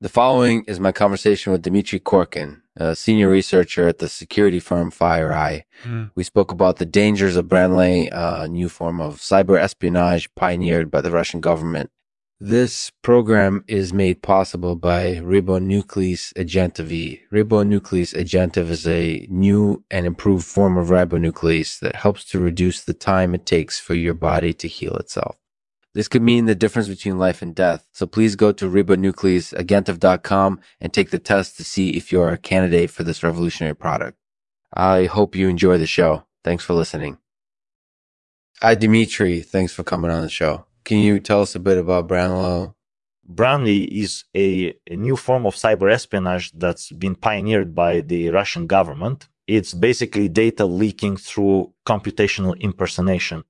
The following is my conversation with Dmitry Korkin, a senior researcher at the security firm FireEye. Mm. We spoke about the dangers of Branle, a new form of cyber espionage pioneered by the Russian government. This program is made possible by ribonuclease agentive. Ribonuclease agentive is a new and improved form of ribonuclease that helps to reduce the time it takes for your body to heal itself. This could mean the difference between life and death. So please go to ribonucleaseagentive.com and take the test to see if you're a candidate for this revolutionary product. I hope you enjoy the show. Thanks for listening. Hi, Dimitri. Thanks for coming on the show. Can you tell us a bit about Branle? Branle is a, a new form of cyber espionage that's been pioneered by the Russian government. It's basically data leaking through computational impersonation.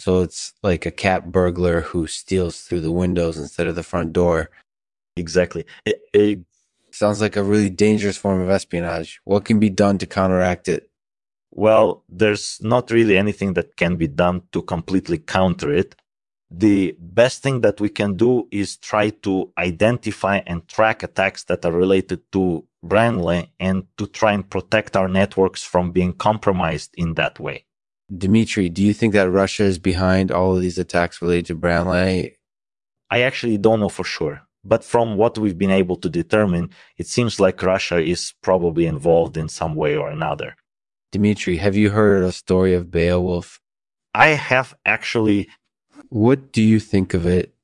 So it's like a cat burglar who steals through the windows instead of the front door. Exactly. It, it sounds like a really dangerous form of espionage. What can be done to counteract it? Well, there's not really anything that can be done to completely counter it. The best thing that we can do is try to identify and track attacks that are related to Branle and to try and protect our networks from being compromised in that way. Dmitry, do you think that Russia is behind all of these attacks related to Branle? I actually don't know for sure. But from what we've been able to determine, it seems like Russia is probably involved in some way or another. Dmitry, have you heard a story of Beowulf? I have actually. What do you think of it?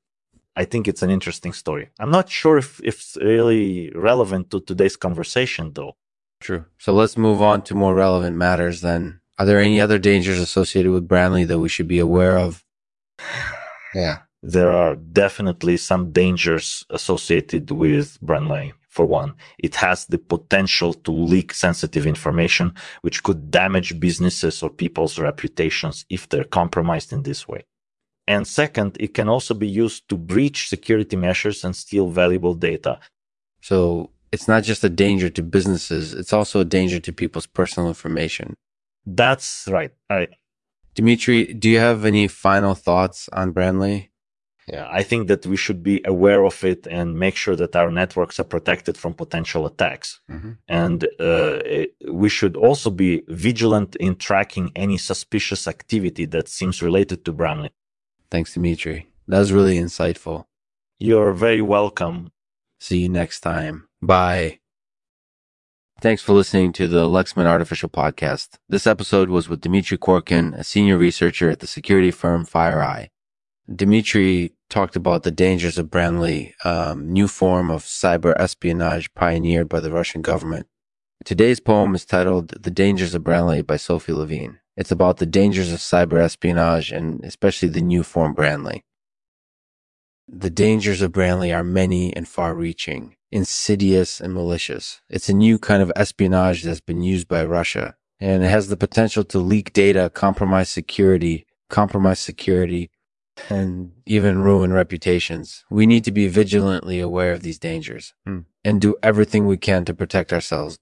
I think it's an interesting story. I'm not sure if, if it's really relevant to today's conversation, though. True. So let's move on to more relevant matters then. Are there any other dangers associated with Branle that we should be aware of? Yeah. There are definitely some dangers associated with Branle. For one, it has the potential to leak sensitive information, which could damage businesses or people's reputations if they're compromised in this way. And second, it can also be used to breach security measures and steal valuable data. So it's not just a danger to businesses, it's also a danger to people's personal information. That's right. I, Dimitri, do you have any final thoughts on Branle? Yeah, I think that we should be aware of it and make sure that our networks are protected from potential attacks. Mm-hmm. And uh, it, we should also be vigilant in tracking any suspicious activity that seems related to Branle. Thanks, Dimitri. That was really insightful. You're very welcome. See you next time. Bye. Thanks for listening to the Lexman Artificial Podcast. This episode was with Dmitry Korkin, a senior researcher at the security firm FireEye. Dmitry talked about the dangers of Branle, a um, new form of cyber espionage pioneered by the Russian government. Today's poem is titled The Dangers of Branle by Sophie Levine. It's about the dangers of cyber espionage and especially the new form Branle. The dangers of Brandlay are many and far reaching insidious and malicious. It's a new kind of espionage that's been used by Russia and it has the potential to leak data, compromise security, compromise security, and even ruin reputations. We need to be vigilantly aware of these dangers hmm. and do everything we can to protect ourselves.